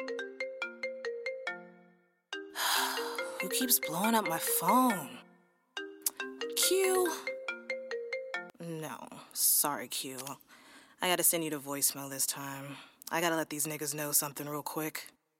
Who keeps blowing up my phone? Q? No, sorry, Q. I gotta send you to voicemail this time. I gotta let these niggas know something real quick.